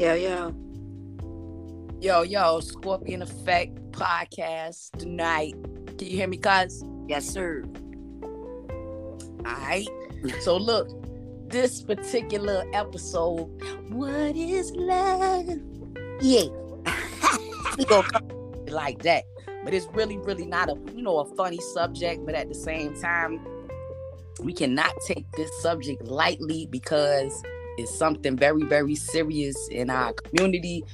Yeah, yeah. Yo, yo, Scorpion Effect podcast tonight. Can you hear me, cuz? Yes, sir. All right. so look, this particular episode, what is love? Yeah. we gonna come like that. But it's really, really not a you know a funny subject, but at the same time, we cannot take this subject lightly because it's something very, very serious in our community,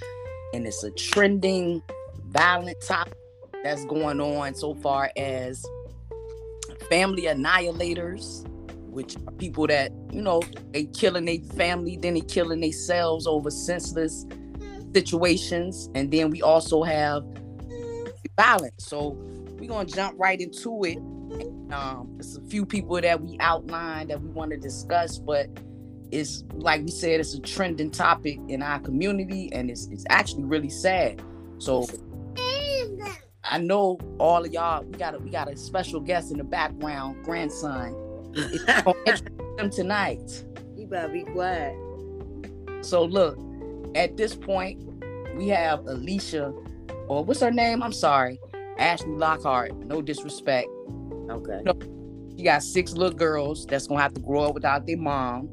and it's a trending, violent topic that's going on so far as family annihilators, which are people that you know they killing their family, then they killing themselves over senseless situations, and then we also have violence. So we're gonna jump right into it. Um, there's a few people that we outlined that we want to discuss, but it's like we said, it's a trending topic in our community, and it's it's actually really sad. So I know all of y'all. We got a, we got a special guest in the background, grandson. him tonight. You better be quiet. So look, at this point, we have Alicia, or what's her name? I'm sorry, Ashley Lockhart. No disrespect. Okay. No, she got six little girls that's gonna have to grow up without their mom.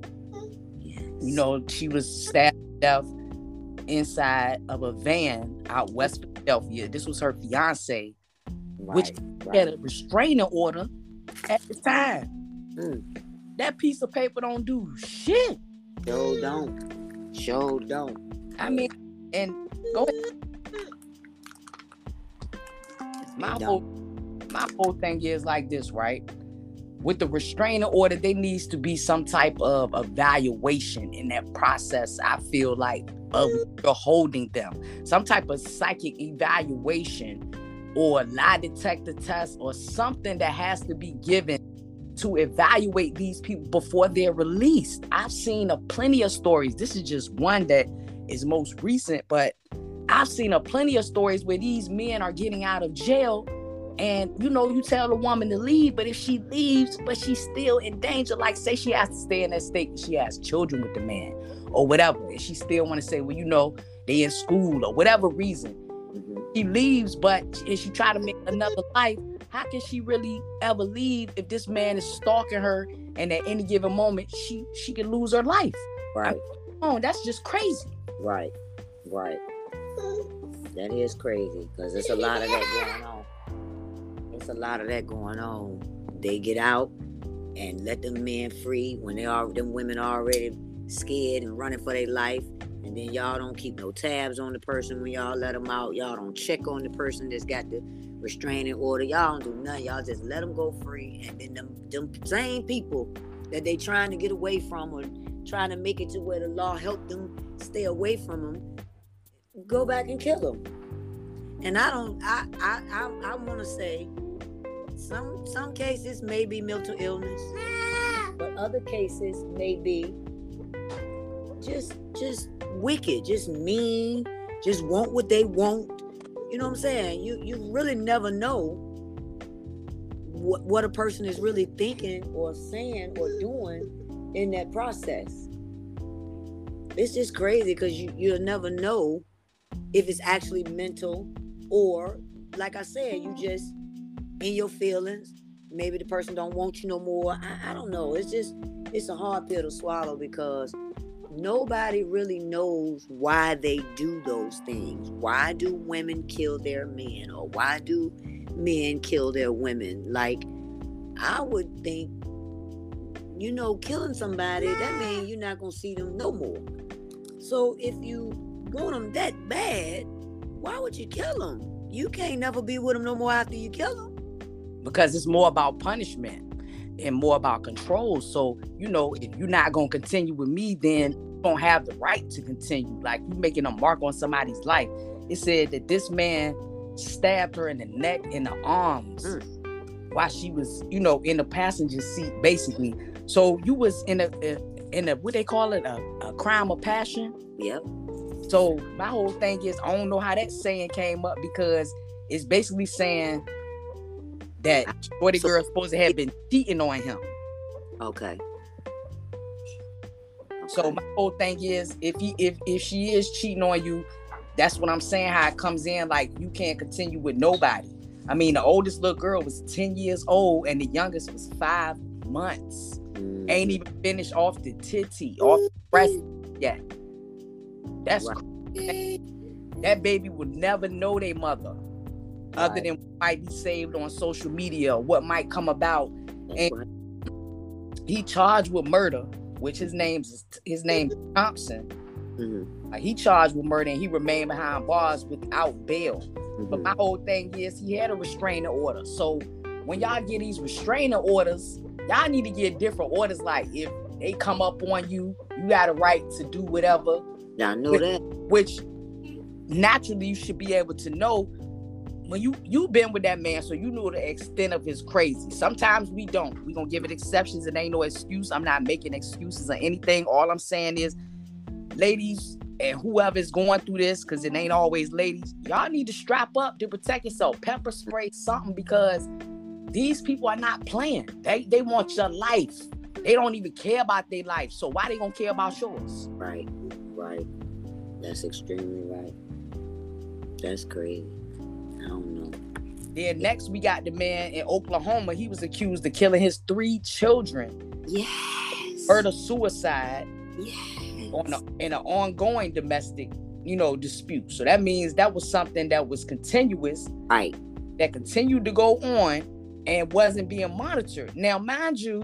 You know, she was stabbed to death inside of a van out West Philadelphia. This was her fiance, Right, which right. had a restraining order at the time. Mm. That piece of paper don't do shit. Show don't. Show don't. I mean, and go ahead. My whole my whole thing is like this, right? With the restraining order, there needs to be some type of evaluation in that process. I feel like of mm. holding them, some type of psychic evaluation or lie detector test or something that has to be given to evaluate these people before they're released. I've seen a plenty of stories. This is just one that is most recent, but I've seen a plenty of stories where these men are getting out of jail and you know you tell the woman to leave but if she leaves but she's still in danger like say she has to stay in that state she has children with the man or whatever and she still want to say well you know they in school or whatever reason Mhm. she leaves but if she try to make another life how can she really ever leave if this man is stalking her and at any given moment she she can lose her life Right, oh that's just crazy right, right. That is crazy because there's a lot of that going on. There's a lot of that going on. They get out and let them men free when they are them women already scared and running for their life. And then y'all don't keep no tabs on the person when y'all let them out. Y'all don't check on the person that's got the restraining order. Y'all don't do nothing. Y'all just let them go free. And then them, them same people that they trying to get away from or trying to make it to where the law helped them stay away from them, go back and kill them. And I don't. I I I, I want to say some some cases may be mental illness, but other cases may be just just wicked, just mean, just want what they want. You know what I'm saying? You you really never know what what a person is really thinking or saying or doing in that process. It's just crazy because you you'll never know if it's actually mental or like I said, you just in your feelings. Maybe the person don't want you no more. I, I don't know. It's just it's a hard pill to swallow because nobody really knows why they do those things. Why do women kill their men or why do men kill their women? Like I would think you know killing somebody that means you're not going to see them no more. So if you want them that bad, why would you kill them? You can't never be with them no more after you kill them. because it's more about punishment and more about control. So, you know, if you're not gonna continue with me, then you don't have the right to continue. Like you're making a mark on somebody's life. It said that this man stabbed her in the neck and the arms mm. while she was, you know, in the passenger seat, basically. So you was in a, a in a what they call it, a, a crime of passion. Yep. So my whole thing is I don't know how that saying came up because it's basically saying that Shorty So- girl supposed to have been cheating on him. Okay. So my whole thing is if he if if she is cheating on you, that's what I'm saying. How it comes in like you can't continue with nobody. I mean, the oldest little girl was 10 years old and the youngest was five months. Mm. Ain't even finished off the titty, off the breast yet. That's Right. that baby would never know their mother, other than what might be saved on social media, what might come about. That's and- right. He charged with murder, which his name's his name Thompson. Mhm. Like, he charged with murder and he remained behind bars without bail. But Mhm. my whole thing is he had a restraining order. So when y'all get these restraining orders, y'all need to get different orders. Like if they come up on you, you got a right to do whatever, I know But- that. which naturally you should be able to know when you you've been with that man, so you know the extent of his crazy. Sometimes we don't. We gonna give it exceptions. It ain't no excuse. I'm not making excuses or anything. All I'm saying is, ladies and whoever's going through this, because it ain't always ladies, y'all need to strap up to protect yourself. Pepper spray something because these people are not playing. They they want your life. They don't even care about their life. So why they gonna care about yours? Right. Right. That's extremely right. That's crazy. I don't know. Then next we got the man in Oklahoma. He was accused of killing his three children, Yes. murder suicide Yes. on a, in an ongoing domestic, you know, dispute. So that means that was something that was continuous, Right. that continued to go on and wasn't being monitored. Now, mind you,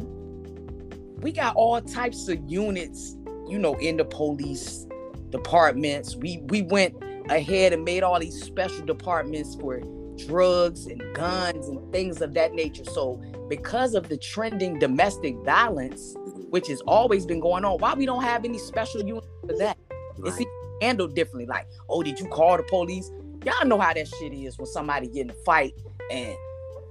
we got all types of units, you know, in the police departments. We we went ahead and made all these special departments for drugs and guns and things of that nature. So because of the trending domestic violence, which has always been going on, why we don't have any special unit for that? It's Right. handled differently. Like, oh, did you call the police? Y'all know how that shit is when somebody get in a fight and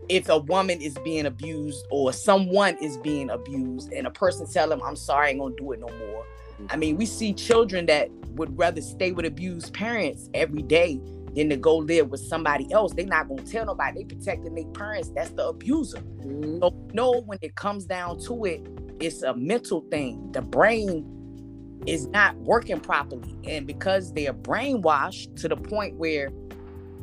if a woman is being abused or someone is being abused and a person tell them, I'm sorry, I ain't gonna do it no more. I mean, we see children that would rather stay with abused parents every day than to go live with somebody else. They're not gonna tell nobody. They protecting their parents. That's the abuser. Mhm. So no, when it comes down to it, it's a mental thing. The brain is not working properly. And because they are brainwashed to the point where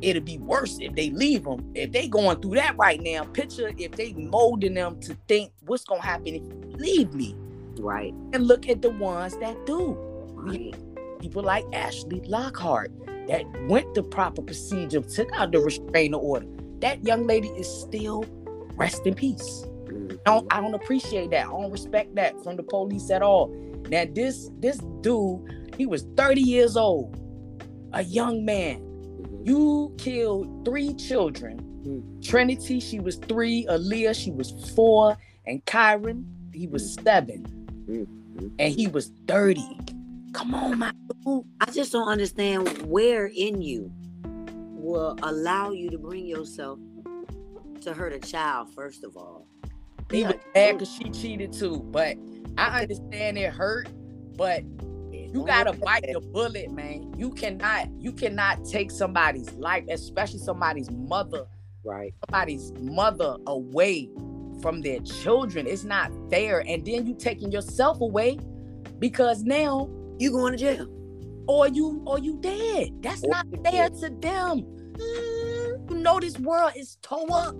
it'll be worse if they leave them. If they going through that right now, picture if they molding them to think what's gonna happen if you leave me. Right. And look at the ones that do. Right. People like Ashley Lockhart that went the proper procedure, took out the restraining order. That young lady is still rest in peace. Mhm. I don't, I don't appreciate that. I don't respect that from the police at all. Now this this dude, he was 30 years old, a young man. Mhm. You killed three children. Mm. Trinity, she was three. Aaliyah, she was four. And Kyron, he was seven. And he was 30. Come on, my dude. I just don't understand where in you will allow you to bring yourself to hurt a child, first of all. He Yeah. was mad because she cheated too. But I understand it hurt, but you gotta bite the bullet, man. You cannot, you cannot take somebody's life, especially somebody's mother, Right. somebody's mother away from their children. It's not fair. And then you taking yourself away because now You going to jail. or you or you dead. That's Or not fair dead. to them. You know this world is toe up.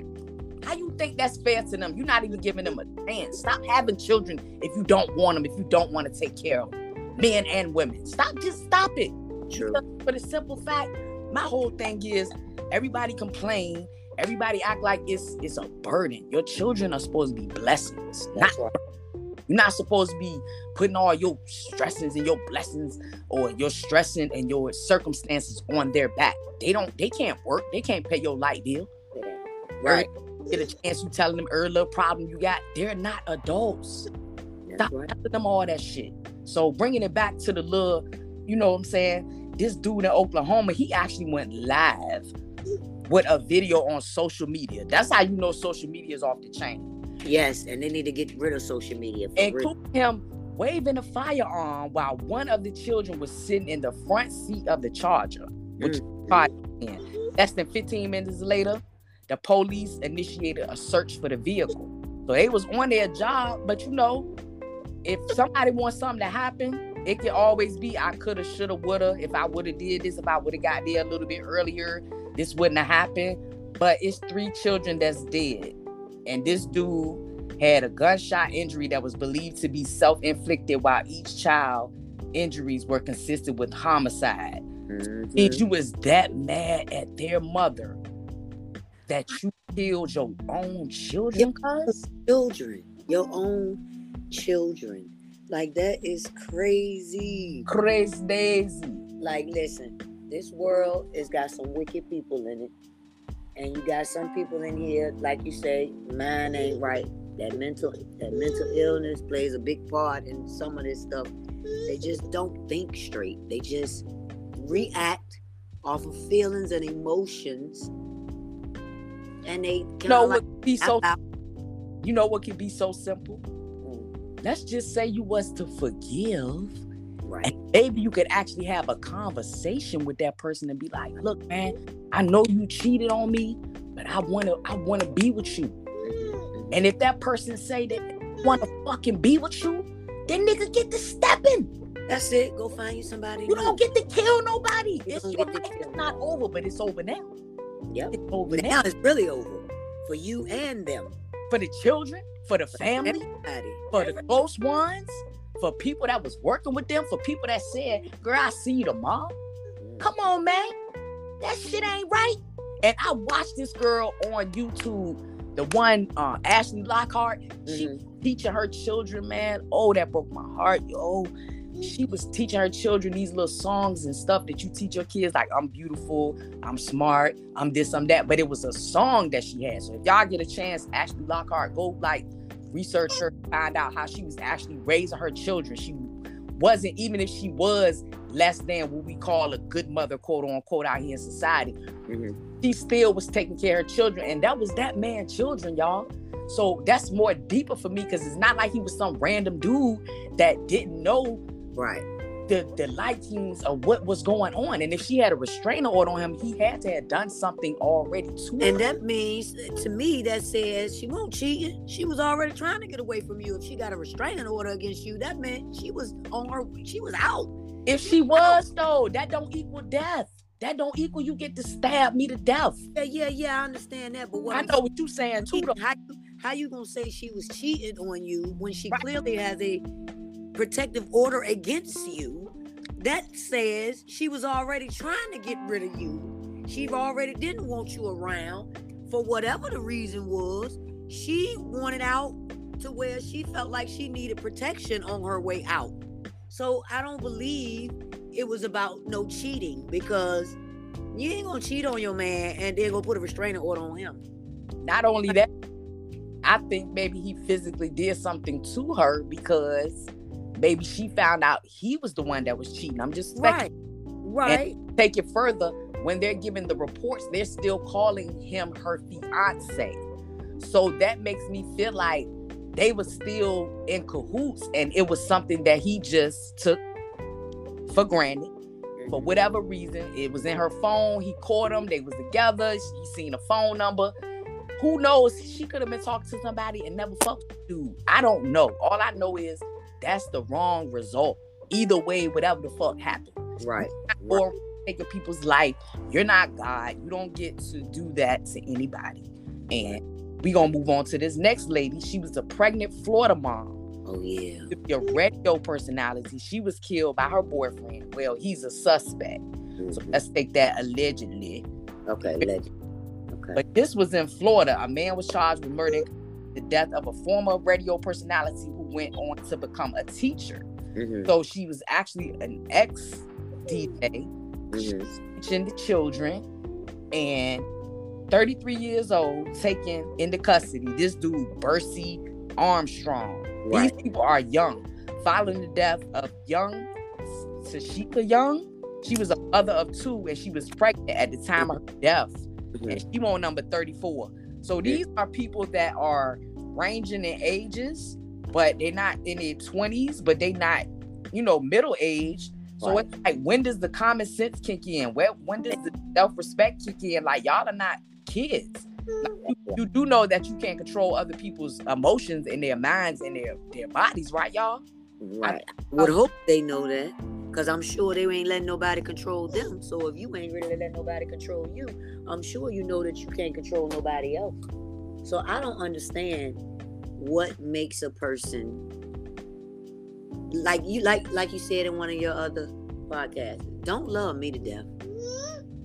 How you think that's fair to them? You're not even giving them a chance. Stop having children if you don't want them, if you don't want to take care of them. Men and women. Stop, just stop it. True. For the simple fact, my whole thing is everybody complain, everybody act like it's it's a burden. Your children are supposed to be blessings, not right. you're not supposed to be putting all your stresses and your blessings or your stressing and your circumstances on their back. They don't, they can't work. They can't pay your light bill. Right. Get a chance you telling them every little problem you got. They're not adults. That's Stop right. telling them all that shit. So bringing it back to the little, you know what I'm saying? This dude in Oklahoma, he actually went live with a video on social media. That's how you know social media is off the chain. Yes, and they need to get rid of social media. For real. including him waving a firearm while one of the children was sitting in the front seat of the Charger. Which Mm. in. Less than 15 minutes later, the police initiated a search for the vehicle. So they was on their job, but you know, if somebody wants something to happen, it can always be I coulda, shoulda, woulda. If I woulda did this, if I woulda got there a little bit earlier, this wouldn't have happened. But it's three children that's dead, and this dude had a gunshot injury that was believed to be self-inflicted, while each child injuries were consistent with homicide. Mhm. And you was that mad at their mother that you killed your own children, cuz? Children, your own children. Like that is crazy. Crazy. Like, listen, this world has got some wicked people in it. And you got some people in here, like you say, mind ain't right. That mental that mental illness plays a big part in some of this stuff. They just don't think straight. They just react off of feelings and emotions. And they You know what like be so out- you know what can be so simple? Mm, Let's just say you was to forgive. Right. And maybe you could actually have a conversation with that person and be like, look, man, I know you cheated on me, but I wanna I wanna be with you. And if that person say that they wanna fucking be with you, then nigga get to stepping. That's it. Go find you somebody. You new. don't get to kill nobody. You It's your life. It's not over, but it's over now. Yep. It's over now Now it's really over for you and them. for the children, for the family, Everybody. for the close ones, for people that was working with them, for people that said, "Girl, I see you tomorrow." Come on, man. That shit ain't right. And I watched this girl on YouTube, the one uh, Ashley Lockhart. She Mhm. teaching her children, man. Oh, that broke my heart, yo. She was teaching her children these little songs and stuff that you teach your kids, like I'm beautiful, I'm smart, I'm this, I'm that. But it was a song that she had. So if y'all get a chance, Ashley Lockhart, go like research her, find out how she was actually raising her children. She wasn't, even if she was less than what we call a good mother, quote unquote, out here in society, Mhm. she still was taking care of her children. And that was that man children, y'all. So that's more deeper for me because it's not like he was some random dude that didn't know Right. The, the likings of what was going on. And if she had a restraining order on him, he had to have done something already to And her. that means uh, to me that says she won't cheat. She was already trying to get away from you. If she got a restraining order against you, that meant she was on her she was out. if she was though, that don't equal death. That don't equal you get to stab me to death. Yeah, yeah, yeah, I understand that. But what I know what you're saying too. Though. how you how you gonna say she was cheating on you when she Right. clearly has a protective order against you that says she was already trying to get rid of you. She already didn't want you around for whatever the reason was. She wanted out to where she felt like she needed protection on her way out. So I don't believe it was about no cheating because you ain't gonna cheat on your man and then go put a restraining order on him. Not only that, I think maybe he physically did something to her because maybe she found out he was the one that was cheating. I'm just speculating. Right. Right. take it further, when they're giving the reports, they're still calling him her fiance. So that makes me feel like they were still in cahoots and it was something that he just took for granted. For mm-hmm. whatever reason, it was in her phone. He caught them. They was together. He seen a phone number. Who knows? She could have been talking to somebody and never fucked with dude. I don't know. All I know is that's the wrong result. Either way, whatever the fuck happened Right. or taking people's life. You're not God. You don't get to do that to anybody. And we gonna move on to this next lady. She was a pregnant Florida mom. Oh yeah. with Your radio personality. She was killed by her boyfriend. Well, he's a suspect. So Mhm. let's take that allegedly. Okay, legend. Okay. But this was in Florida. A man was charged with murder the death of a former radio personality went on to become a teacher. Mhm, So she was actually an ex DJ. mhm. teaching the children and 33 years old taken into custody this dude Bercy Armstrong Right. these people are young following the death of young Tashika Young she was a mother of two and she was pregnant at the time of her death Mhm. and she on number 34 so these are people that are ranging in ages but they're not in their 20s but they're not you know middle age so Right. it's like when does the common sense kick in where when does the self-respect kick in like y'all are not kids Like, you, you do know that you can't control other people's emotions and their minds and their their bodies right y'all Right. I, would uh, hope they know that. Cause I'm sure they ain't letting nobody control them. So if you ain't really letting nobody control you, I'm sure you know that you can't control nobody else. So I don't understand what makes a person like you like like you said in one of your other podcasts. Don't love me to death.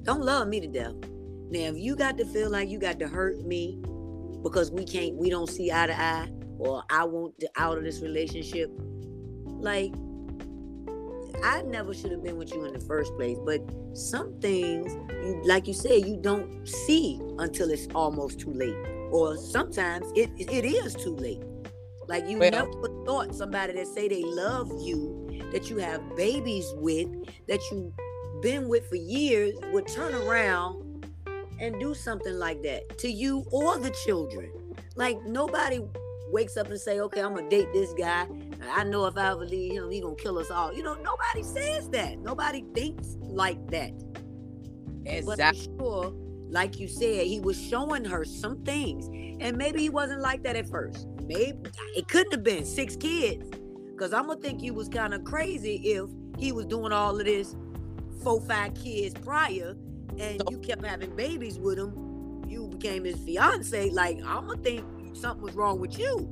Don't love me to death. Now if you got to feel like you got to hurt me because we can't we don't see eye to eye or I want to out of this relationship, like I never should have been with you in the first place. But some things, you like you said, you don't see until it's almost too late, or sometimes it it is too late. Like you well, never thought somebody that say they love you, that you have babies with, that you've been with for years, would turn around and do something like that to you or the children. Like nobody wakes up and say, okay, I'm gonna date this guy. I know if I ever leave him, he gonna kill us all. You know, nobody says that. Nobody thinks like that. Exactly. But sure, like you said, he was showing her some things, and maybe he wasn't like that at first. Maybe it couldn't have been six kids, because I'm gonna think you was kind of crazy if he was doing all of this four, five kids prior, and you kept having babies with him. You became his fiance. Like I'm gonna think something was wrong with you.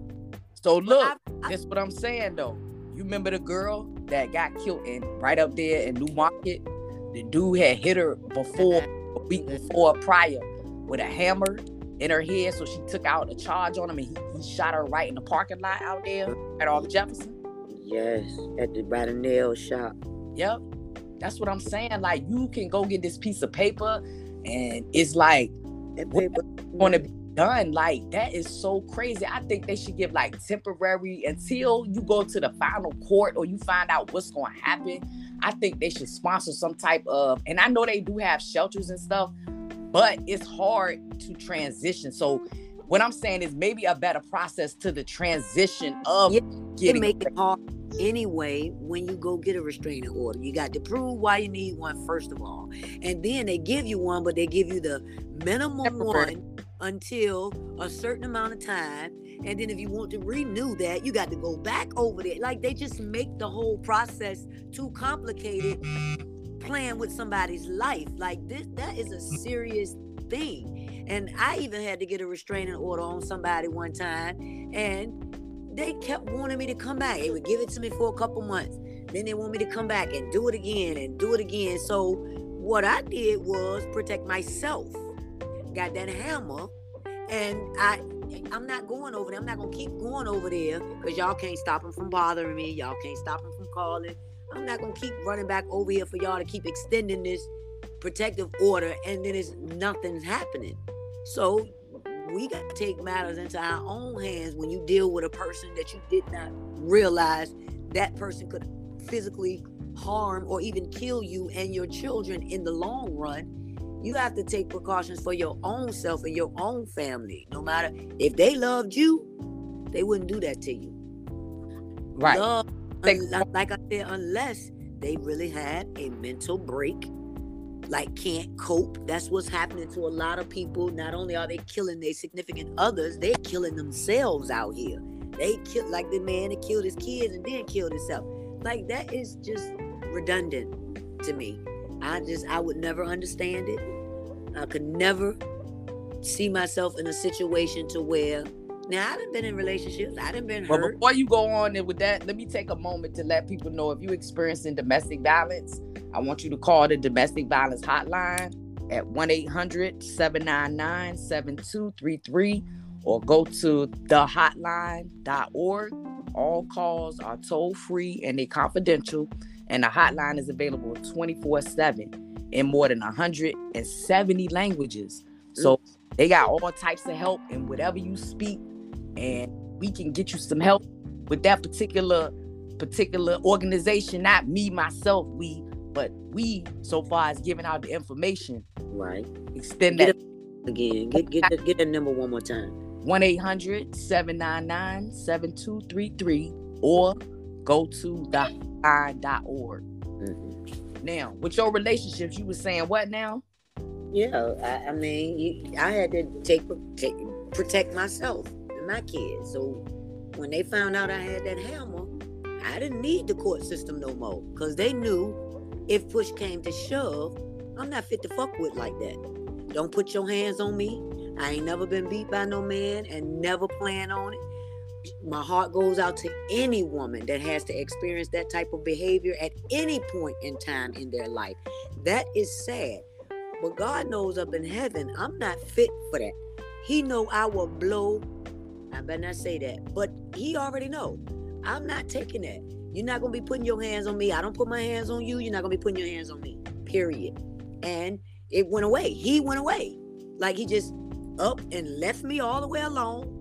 So look, I, I, that's what I'm saying though. You remember the girl that got killed in right up there in New Market? The dude had hit her before a week before prior with a hammer in her head, so she took out a charge on him and he, he shot her right in the parking lot out there at off Jefferson. Yes, at the by the nail shop. Yep. That's what I'm saying. Like you can go get this piece of paper and it's like that paper going to be done. Like that is so crazy. I think they should give like temporary until you go to the final court or you find out what's going to happen. I think they should sponsor some type of, and I know they do have shelters and stuff, but it's hard to transition. So what I'm saying is maybe a better process to the transition of yeah, getting. It make it hard anyway when you go get a restraining order. You got to prove why you need one first of all, and then they give you one, but they give you the minimum one until a certain amount of time. And then if you want to renew that, you got to go back over there. Like they just make the whole process too complicated playing with somebody's life. Like this that is a serious thing. And I even had to get a restraining order on somebody one time and they kept wanting me to come back. They would give it to me for a couple months. Then they want me to come back and do it again and do it again. So what I did was protect myself got that hammer, and I I'm not going over there. I'm not gonna keep going over there because y'all can't stop him from bothering me. Y'all can't stop him from calling. I'm not gonna keep running back over here for y'all to keep extending this protective order, and then it's nothing's happening. So we got to take matters into our own hands when you deal with a person that you did not realize that person could physically harm or even kill you and your children in the long run you have to take precautions for your own self and your own family. No matter if they loved you, they wouldn't do that to you. Right. Love, un- like I said, unless they really had a mental break, like can't cope. That's what's happening to a lot of people. Not only are they killing their significant others, they're killing themselves out here. They kill like the man that killed his kids and then killed himself. Like that is just redundant to me. I just I would never understand it. I could never see myself in a situation to where now I haven't been in relationships. I haven't been hurt. But before you go on and with that, let me take a moment to let people know if you're experiencing domestic violence, I want you to call the domestic violence hotline at 1-800-799-7233 or go to thehotline.org. All calls are toll free and they're confidential and the hotline is available 24 7 in more than 170 languages. So mm. they got all types of help in whatever you speak, and we can get you some help with that particular particular organization. Not me myself, we, but we so far as giving out the information. Right. Extend that again. Get get the, get the number one more time. 1-800-799-7233 or go to the I.org. Mm-hmm. Now, with your relationships, you were saying what now? Yeah, I, I mean, you, I had to take, take protect myself and my kids. So when they found out I had that hammer, I didn't need the court system no more because they knew if push came to shove, I'm not fit to fuck with like that. Don't put your hands on me. I ain't never been beat by no man and never plan on it. My heart goes out to any woman that has to experience that type of behavior at any point in time in their life. That is sad. But God knows up in heaven, I'm not fit for that. He know I will blow. I better not say that, but he already know. I'm not taking that. You're not gonna be putting your hands on me. I don't put my hands on you. You're not gonna be putting your hands on me. Period. And it went away. He went away. Like he just up and left me all the way alone.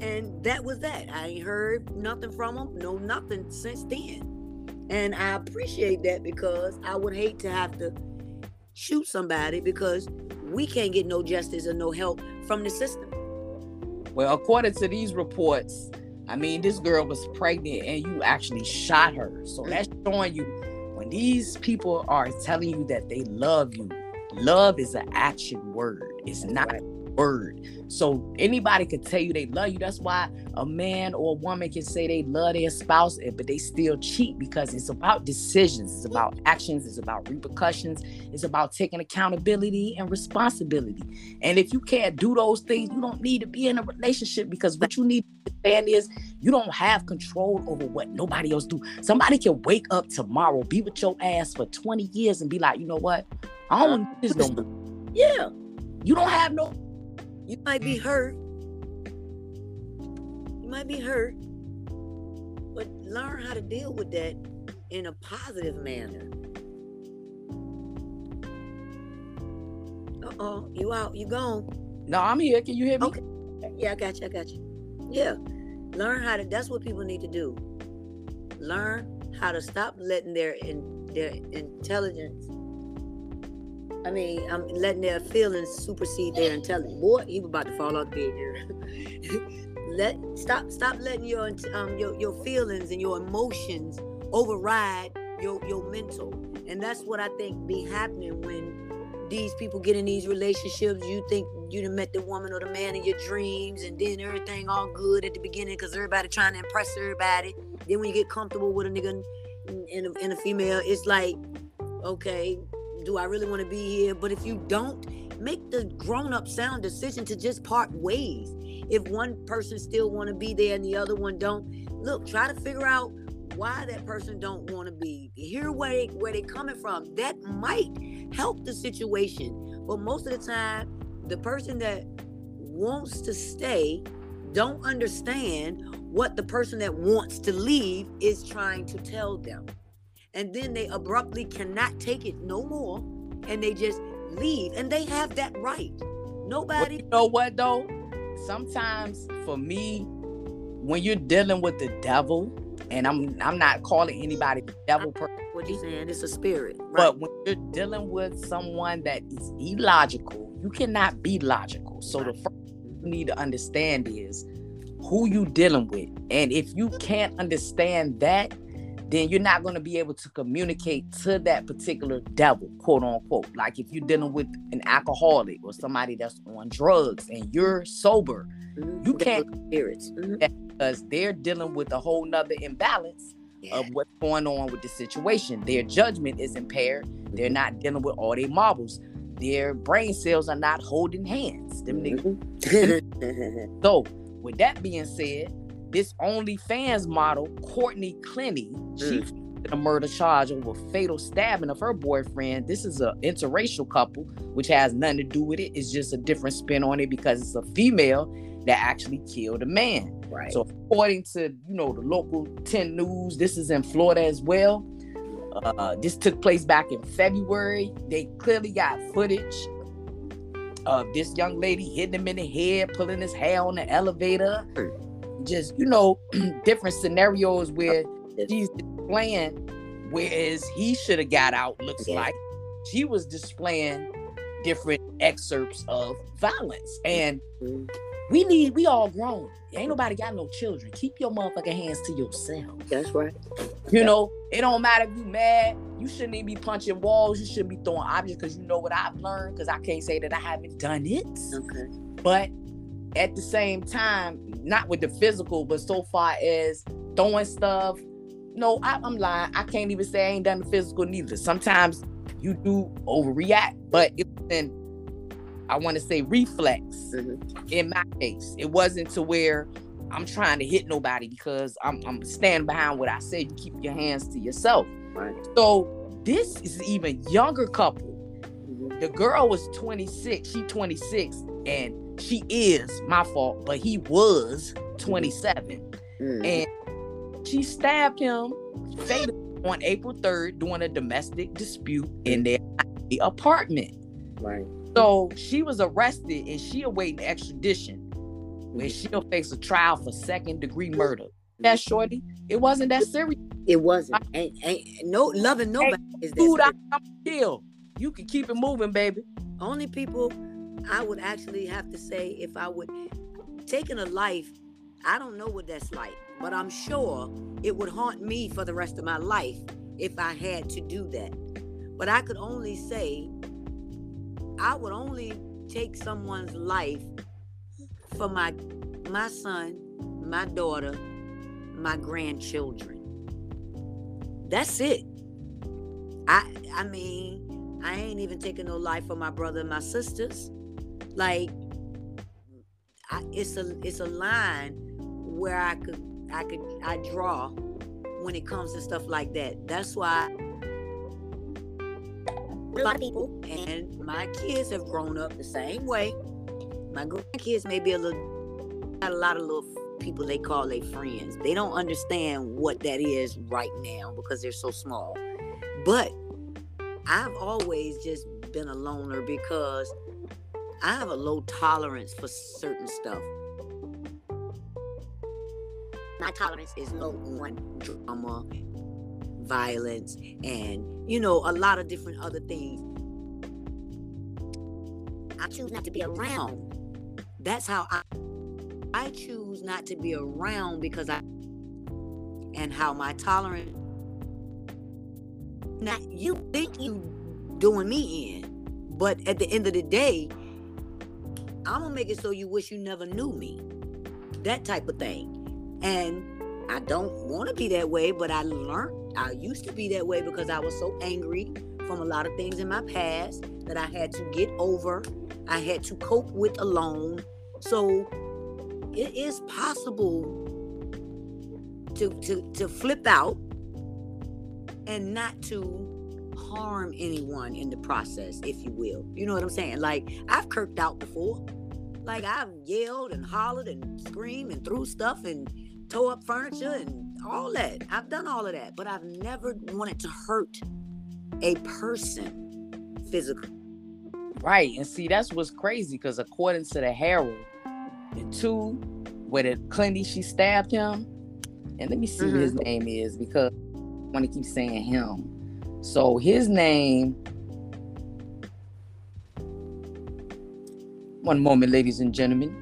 And that was that. I ain't heard nothing from him, no nothing since then. And I appreciate that because I would hate to have to shoot somebody because we can't get no justice or no help from the system. Well, according to these reports, I mean, this girl was pregnant and you actually shot her. So mm. that's showing you when these people are telling you that they love you, love is an action word. It's not word. So anybody could tell you they love you. That's why a man or a woman can say they love their spouse, eh, but they still cheat because it's about decisions, it's about actions, it's about repercussions, it's about taking accountability and responsibility. And if you can't do those things, you don't need to be in a relationship because what you need to understand is you don't have control over what nobody else do. Somebody can wake up tomorrow, be with your ass for 20 years and be like, you know what? I don't want this no more. Yeah. You don't have no you might be hurt. You might be hurt. But learn how to deal with that in a positive manner. Uh oh, you out, you gone. No, I'm here. Can you hear me? Okay. Yeah, I got you. I got you. Yeah. Learn how to that's what people need to do. Learn how to stop letting their in their intelligence I mean, I'm letting their feelings supersede their intelligence. Boy, was about to fall off the bed here. Let stop stop letting your um your, your feelings and your emotions override your your mental. And that's what I think be happening when these people get in these relationships. You think you done met the woman or the man of your dreams, and then everything all good at the beginning because everybody trying to impress everybody. Then when you get comfortable with a nigga and a, and a female, it's like, okay, do I really want to be here? But if you don't, make the grown-up sound decision to just part ways. If one person still want to be there and the other one don't, look, try to figure out why that person don't want to be. Hear where they where they coming from. That might help the situation. But most of the time, the person that wants to stay don't understand what the person that wants to leave is trying to tell them and then they abruptly cannot take it no more and they just leave and they have that right. Nobody well, you know what though? Sometimes for me when you're dealing with the devil and i'm i'm not calling anybody the devil person what you saying it's a spirit right? but when you're dealing with someone that is illogical you cannot be logical. So the first you need to understand is who you dealing with and if you can't understand that then you're not going to be able to communicate to that particular devil, quote unquote. Like if you're dealing with an alcoholic or somebody that's on drugs and you're sober, mm-hmm. you can't spirits mm-hmm. because they're dealing with a whole nother imbalance yeah. of what's going on with the situation. Their judgment is impaired. They're not dealing with all their marbles. Their brain cells are not holding hands. Them mm-hmm. so, with that being said, this OnlyFans model, Courtney Clenney, she mm. a murder charge over fatal stabbing of her boyfriend. This is an interracial couple, which has nothing to do with it. It's just a different spin on it because it's a female that actually killed a man. Right. So according to you know the local 10 news, this is in Florida as well. Uh, this took place back in February. They clearly got footage of this young lady hitting him in the head, pulling his hair on the elevator. Mm just you know different scenarios where she's displaying whereas he should have got out looks yeah. like. She was displaying different excerpts of violence. And mm-hmm. we need we all grown. Ain't nobody got no children. Keep your motherfucking hands to yourself. That's right. You know it don't matter if you mad you shouldn't even be punching walls you shouldn't be throwing objects because you know what i've learned because i can't say that i haven't done it. Okay. But at the same time, not with the physical, but so far as throwing stuff, no, I, am lying. I can't even say I ain't done the physical neither. Sometimes you do overreact, but it's been, I want to say reflex mm-hmm. in my case. It wasn't to where I'm trying to hit nobody because I'm, I'm standing behind what I said. You keep your hands to yourself. Right. So this is even younger couple. Mm-hmm. The girl was 26. She 26, and she is my fault, but he was 27, mm-hmm. and she stabbed him fatally on April 3rd during a domestic dispute in their apartment. Right. So she was arrested and she awaiting extradition when she'll face a trial for second degree murder. That shorty, it wasn't that serious. It wasn't. Ain't, ain't no loving nobody is that food I kill. You can keep it moving, baby. Only people I would actually have to say if I would taking a life, I don't know what that's like, but I'm sure it would haunt me for the rest of my life if I had to do that. But I could only say I would only take someone's life for my my son, my daughter, my grandchildren. That's it. I I mean, I ain't even taking no life for my brother and my sisters. Like I, it's a it's a line where I could I could I draw when it comes to stuff like that. That's why a lot of people and my kids have grown up the same way my grandkids may be a little, got a lot of little people they call their friends. They don't understand what that is right now because they're so small. But I've always just been a loner because I have a low tolerance for certain stuff. My tolerance is low on drama, violence, and you know, a lot of different other things. I choose not to be around that's how I I choose not to be around because I and how my tolerance now you think you doing me in, but at the end of the day, I'm gonna make it so you wish you never knew me. That type of thing. And I don't want to be that way, but I learned I used to be that way because I was so angry from a lot of things in my past that I had to get over I had to cope with alone. So it is possible to, to, to flip out and not to harm anyone in the process, if you will. You know what I'm saying? Like, I've kirked out before. Like, I've yelled and hollered and screamed and threw stuff and tore up furniture and all that. I've done all of that, but I've never wanted to hurt a person physically. Right. And see, that's what's crazy because according to the Herald, the two where the Clinty she stabbed him. And let me see mm-hmm. what his name is because I want to keep saying him. So his name. One moment, ladies and gentlemen.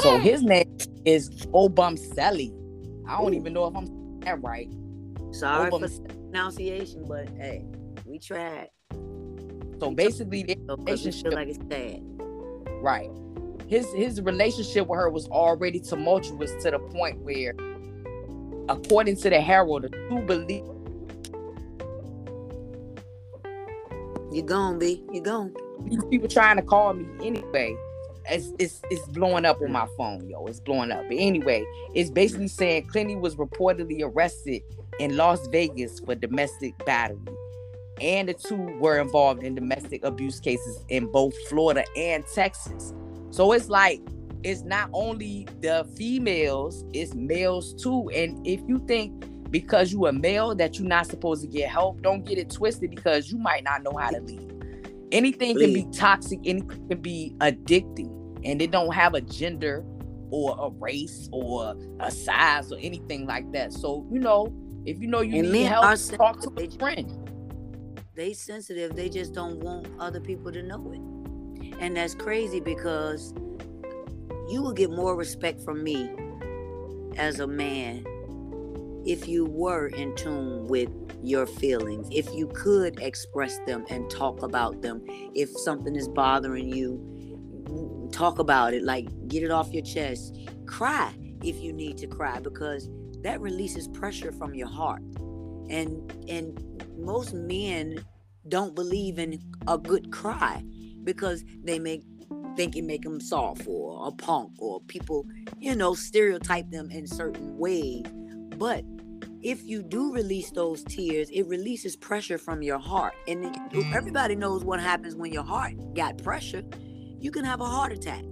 so his name is Obumseli. I don't Ooh. even know if I'm saying that right. Sorry Obum- for pronunciation, but hey, we tried. So basically, their relationship like it's sad. Right. His his relationship with her was already tumultuous to the point where, according to the Herald, the two believe. you're gone, B. You gone. These people trying to call me anyway. It's, it's it's blowing up on my phone, yo. It's blowing up. But anyway, it's basically saying Clinty was reportedly arrested in Las Vegas for domestic battery and the two were involved in domestic abuse cases in both Florida and Texas. So it's like it's not only the females, it's males too. And if you think because you a male that you're not supposed to get help, don't get it twisted because you might not know how to lead. Anything can be toxic, anything can be addicting, and it don't have a gender or a race or a size or anything like that. So, you know, if you know you and need help, talk to a friend. They sensitive they just don't want other people to know it. And that's crazy because you will get more respect from me as a man if you were in tune with your feelings if you could express them and talk about them if something is bothering you talk about it like get it off your chest cry if you need to cry because that releases pressure from your heart. And and most men don't believe in a good cry because they make think it make them soft or a punk or people, you know, stereotype them in certain ways. But if you do release those tears, it releases pressure from your heart. And it, mm. everybody knows what happens when your heart got pressure. You can have a heart attack.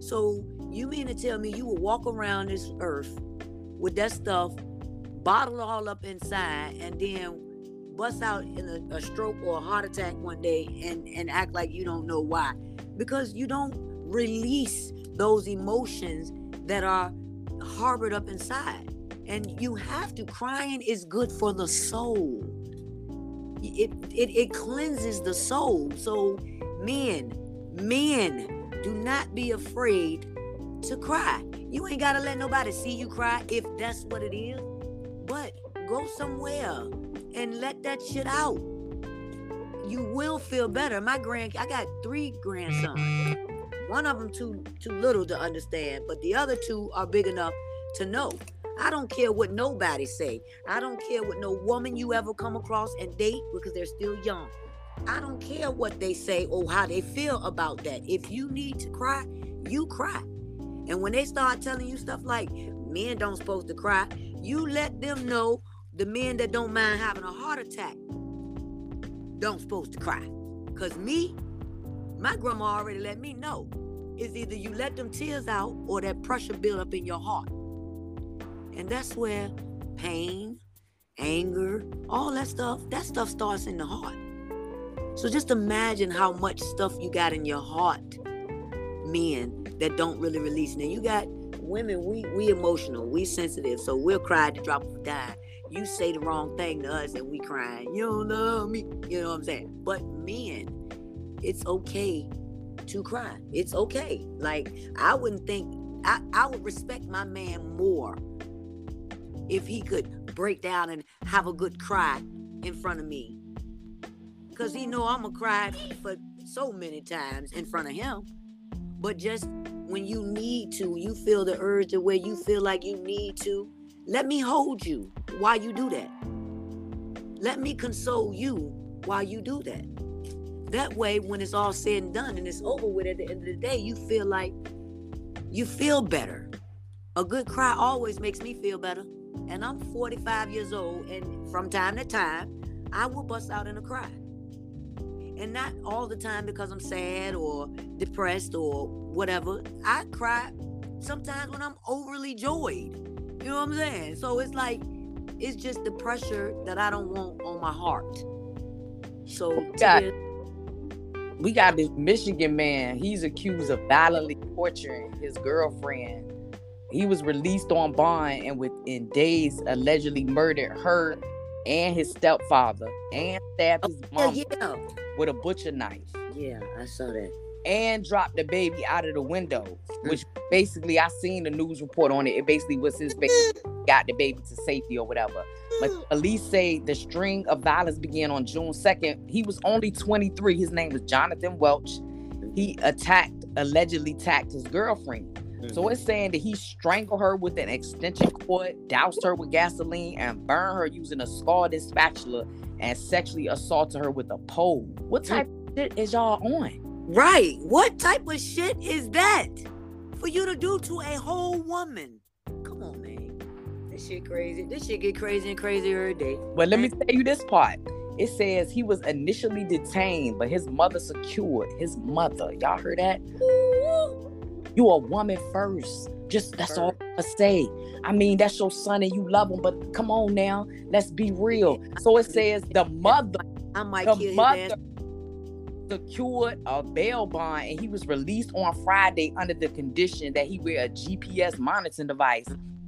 So you mean to tell me you will walk around this earth with that stuff bottled all up inside and then bust out in a, a stroke or a heart attack one day and, and act like you don't know why? Because you don't release those emotions that are harbored up inside and you have to crying is good for the soul. It, it it cleanses the soul. So men men do not be afraid to cry. You ain't gotta let nobody see you cry if that's what it is but go somewhere and let that shit out. You will feel better. My grand i got three grandsons. One of them too too little to understand but the other two are big enough to know I don't care what nobody say. I don't care what no woman you ever come across and date because they're still young. I don't care what they say or how they feel about that. If you need to cry, you cry. And when they start telling you stuff like men don't supposed to cry, you let them know the men that don't mind having a heart attack don't supposed to cry. Cause me, my grandma already let me know. It's either you let them tears out or that pressure build up in your heart. And that's where pain, anger, all that stuff, that stuff starts in the heart. So just imagine how much stuff you got in your heart, men that don't really release. Now you got women, we we emotional, we sensitive, so we'll cry to drop a dime. You say the wrong thing to us and we crying, you don't love me. You know what I'm saying? But men, it's okay to cry. It's okay. Like I wouldn't think I, I would respect my man more if he could break down and have a good cry in front of me. Cause he know I'm gonna cry for so many times in front of him. But just when you need to, you feel the urge the way you feel like you need to, let me hold you while you do that. Let me console you while you do that. That way, when it's all said and done and it's over with at the end of the day, you feel like you feel better. A good cry always makes me feel better and I'm 45 years old, and from time to time, I will bust out in a cry. And not all the time because I'm sad or depressed or whatever. I cry sometimes when I'm overly joyed. You know what I'm saying? So it's like, it's just the pressure that I don't want on my heart. So, we got, we got this Michigan man. He's accused of violently torturing his girlfriend he was released on bond and within days allegedly murdered her and his stepfather and stabbed oh, his mom yeah, yeah. with a butcher knife. Yeah, I saw that. And dropped the baby out of the window, mm. which basically I seen the news report on it. It basically was his baby got the baby to safety or whatever. But mm. police say the string of violence began on June 2nd. He was only 23. His name was Jonathan Welch. He attacked, allegedly attacked his girlfriend. Mm-hmm. So it's saying that he strangled her with an extension cord, doused her with gasoline, and burned her using a scalded spatula and sexually assaulted her with a pole. What mm. type of shit is y'all on? Right. What type of shit is that for you to do to a whole woman? Come on, man. This shit crazy. This shit get crazy and crazier every day. But let me tell you this part. It says he was initially detained, but his mother secured his mother. Y'all heard that? Ooh. You a woman first. Just that's all I say. I mean, that's your son and you love him, but come on now, let's be real. So it says the mother, I might the mother secured a bail bond and he was released on Friday under the condition that he wear a GPS monitoring device.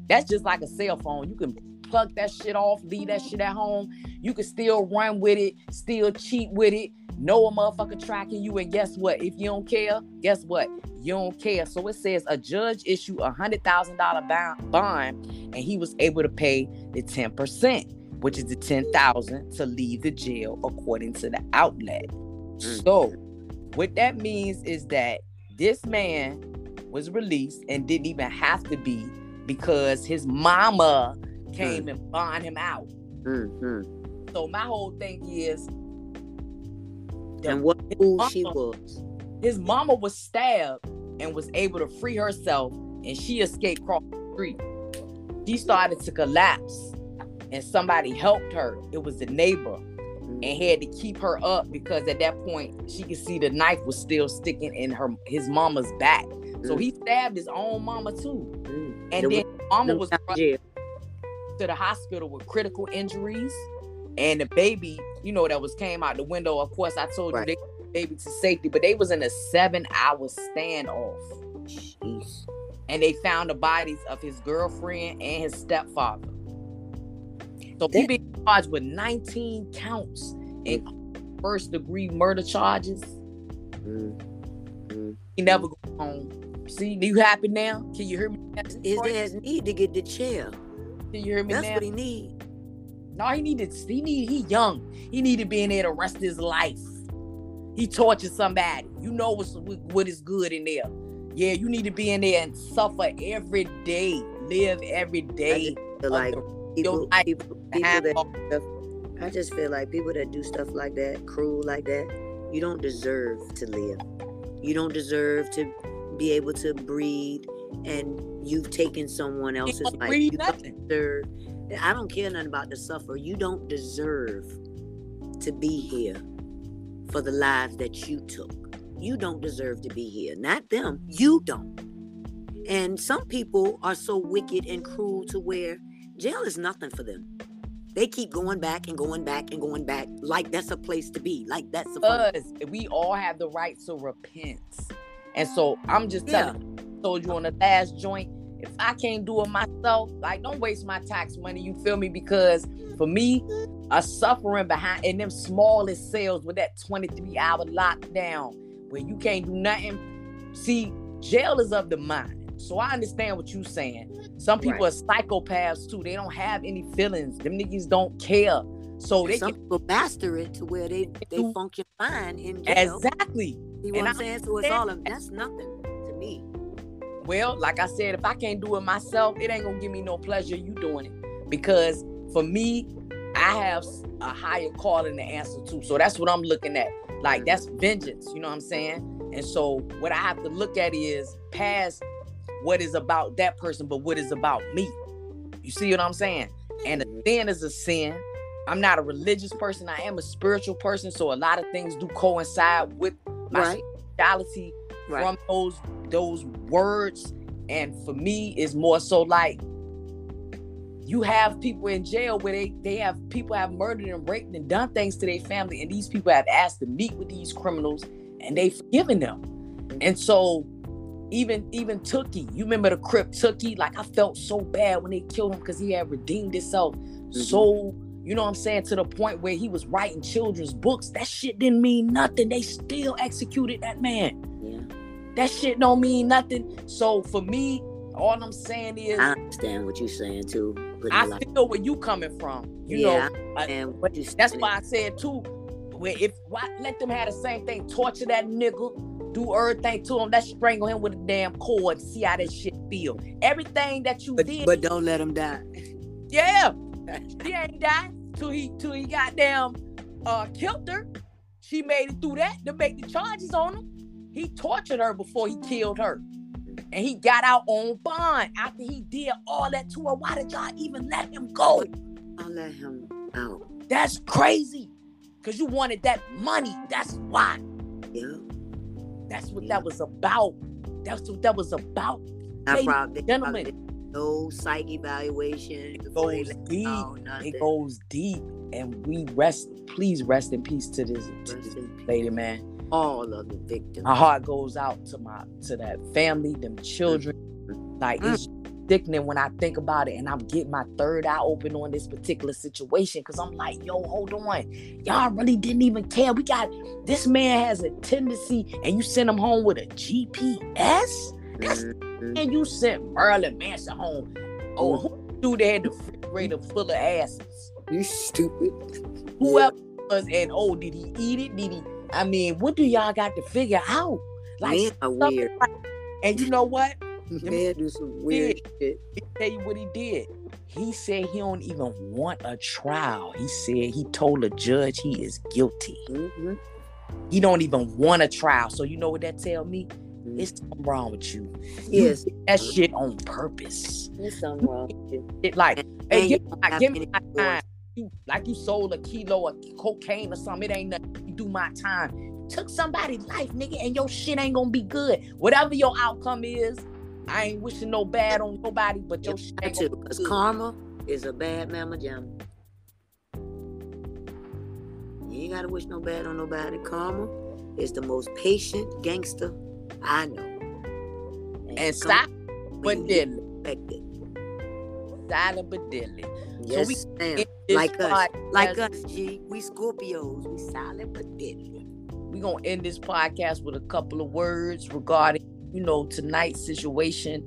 That's just like a cell phone. You can plug that shit off, leave that shit at home. You can still run with it, still cheat with it. Know a motherfucker tracking you, and guess what? If you don't care, guess what? You don't care. So it says a judge issued a hundred thousand dollar bond, and he was able to pay the ten percent, which is the ten thousand to leave the jail, according to the outlet. Mm. So, what that means is that this man was released and didn't even have to be because his mama came and bond him out. Mm-hmm. So my whole thing is And what fool she was. his mama was stabbed and was able to free herself and she escaped across the street. She started to collapse and somebody helped her. It was the neighbor Mm-hmm. and had to keep her up because at that point she could see the knife was still sticking in her his mama's back. So he stabbed his own mama too. Mm. And The then mama was to the hospital with critical injuries. And the baby, you know, that was came out the window. Of course, I told Right. you they baby to safety, but they was in a seven hour standoff. Jeez. And they found the bodies of his girlfriend and his stepfather. So he That- been charged with 19 counts in first degree murder charges. Mm. Mm. He never go home. See, do you happy now? Can you hear me? Detroit? ass need to get the chair. Can you hear me That's now? what he need. No, he needed. He need. He young. He need to be in there to rest his life. He tortured somebody. You know what's what is good in there. Yeah, you need to be in there and suffer every day, live every day. like people, people, people that I just feel like people that do stuff like that, cruel like that, you don't deserve to live. You don't deserve to be able to breathe, and you've taken someone else's life. You don't nothing. deserve. I don't care nothing about the suffer. You don't deserve to be here for the lives that you took. You don't deserve to be here. Not them. You don't. And some people are so wicked and cruel to where jail is nothing for them. They keep going back and going back and going back like that's a place to be. Like that's a. Because we all have the right to repent. And so I'm just telling you, told you on the last joint, if I can't do it myself, like don't waste my tax money, you feel me? Because for me, a suffering behind in them smallest cells with that 23 hour lockdown where you can't do nothing. See, jail is of the mind. So I understand what you're saying. Some people Right. are psychopaths too. They don't have any feelings. Them niggas don't care. So they Some can people master it to where they they do- function fine in jail. exactly. See what and I'm saying? So it's all of that's nothing to me. Well, like I said, if I can't do it myself, it ain't gonna give me no pleasure you doing it. Because for me, I have a higher calling to answer to. So that's what I'm looking at. Like that's vengeance, you know what I'm saying? And so what I have to look at is past what is about that person, but what is about me. You see what I'm saying? And a mm-hmm. sin is a sin. I'm not a religious person. I am a spiritual person. So a lot of things do coincide with my Right. spirituality Right. from those those words and for me is more so like you have people in jail where they they have people have murdered and raped and done things to their family and these people have asked to meet with these criminals and they've forgiven them and so even even Tookie, you remember the Crip Tookie? Like I felt so bad when they killed him because he had redeemed himself mm-hmm. so you know what I'm saying to the point where he was writing children's books. That shit didn't mean nothing. They still executed that man. That shit don't mean nothing. So for me, all I'm saying is I understand what you're saying too. I like, feel where you coming from. You yeah, know, I uh, what you that's why I said too. Where if why let them have the same thing, torture that nigga, do everything to him, let's strangle him with a damn cord, see how that shit feel. Everything that you But, did, but don't let him die. yeah, she ain't died till he till he goddamn uh killed her. She made it through that to make the charges on him. He tortured her before he killed her. And he got out on bond after he did all that to her. Why did y'all even let him go? I'll let him out. That's crazy. Cause you wanted that money. That's why. Yeah. That's what Yeah. that was about. That's what that was about. I Ladies probably, Gentlemen, probably no psych evaluation. he goes deep. It goes deep. And we rest, please rest in peace to this, to this in peace. lady, man. All of the victims. My heart goes out to my to that family, them children. Like Mm. it's sickening when I think about it, and I'm getting my third eye open on this particular situation because I'm like, yo, hold on, y'all really didn't even care. We got this man has a tendency, and you send him home with a GPS, that's- Mhm. and you sent Marilyn Manson home. Oh, who they had the refrigerator full of asses? You stupid. Whoever was, and oh, did he eat it? Did he? I mean, what do y'all got to figure out? Like, Men are stuff weird. like- and you know what? Men do some weird shit. Tell you what he did. he said he don't even want a trial. He said he told the judge he is guilty. Mm-hmm. He don't even want a trial. So you know what that tell me? Mm-hmm. It's something wrong with you. You Yes, did that shit on purpose. there's something wrong with you. It like, And hey, give, don't my, have give me my time. You like you sold a kilo of cocaine or something. It ain't nothing. You do my time. Took somebody's life, nigga, and your shit ain't gonna be good. Whatever your outcome is, I ain't wishing no bad on nobody, but your shit ain't too, gonna be because karma is a bad mama jamma. You ain't gotta wish no bad on nobody. Karma is the most patient gangster I know. and come stop but deadly. Expect it. Silent but deadly. Yes, we ma'am. Like us, like us, G. We Scorpios. We solid but deadly. we gonna end this podcast with a couple of words regarding, you know, tonight's situation.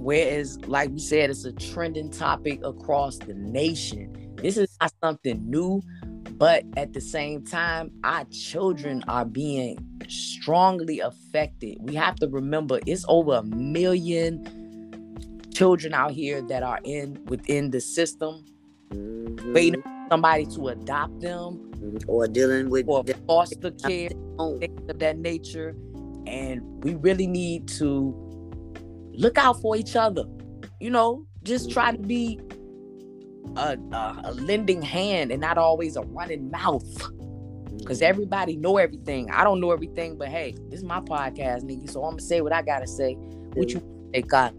Whereas, like we said, it's a trending topic across the nation. This is not something new, but at the same time, our children are being strongly affected. We have to remember it's over a million children out here that are in within the system, Mhm. waiting for somebody to adopt them Mhm. Or dealing with or foster care. things of that nature. And we really need to look out for each other. You know, just try to be a, a, a lending hand and not always a running mouth. Cause everybody know everything. I don't know everything, but hey, this is my podcast, nigga. So I'm gonna say what I gotta say. What you say, God?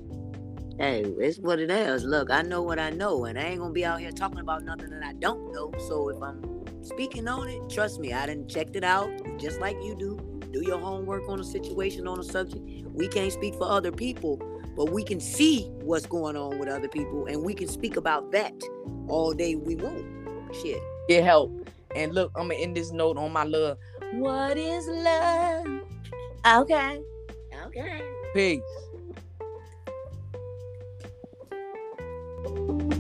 Hey, it's what it is. Look, I know what I know, and I ain't gonna be out here talking about nothing that I don't know. So if I'm speaking on it, trust me, I didn't checked it out just like you do. Do your homework on a situation, on a subject. We can't speak for other people, but we can see what's going on with other people, and we can speak about that all day we want. Shit. Get help. And look, I'm gonna end this note on my love. What is love? Okay. Okay. Peace. you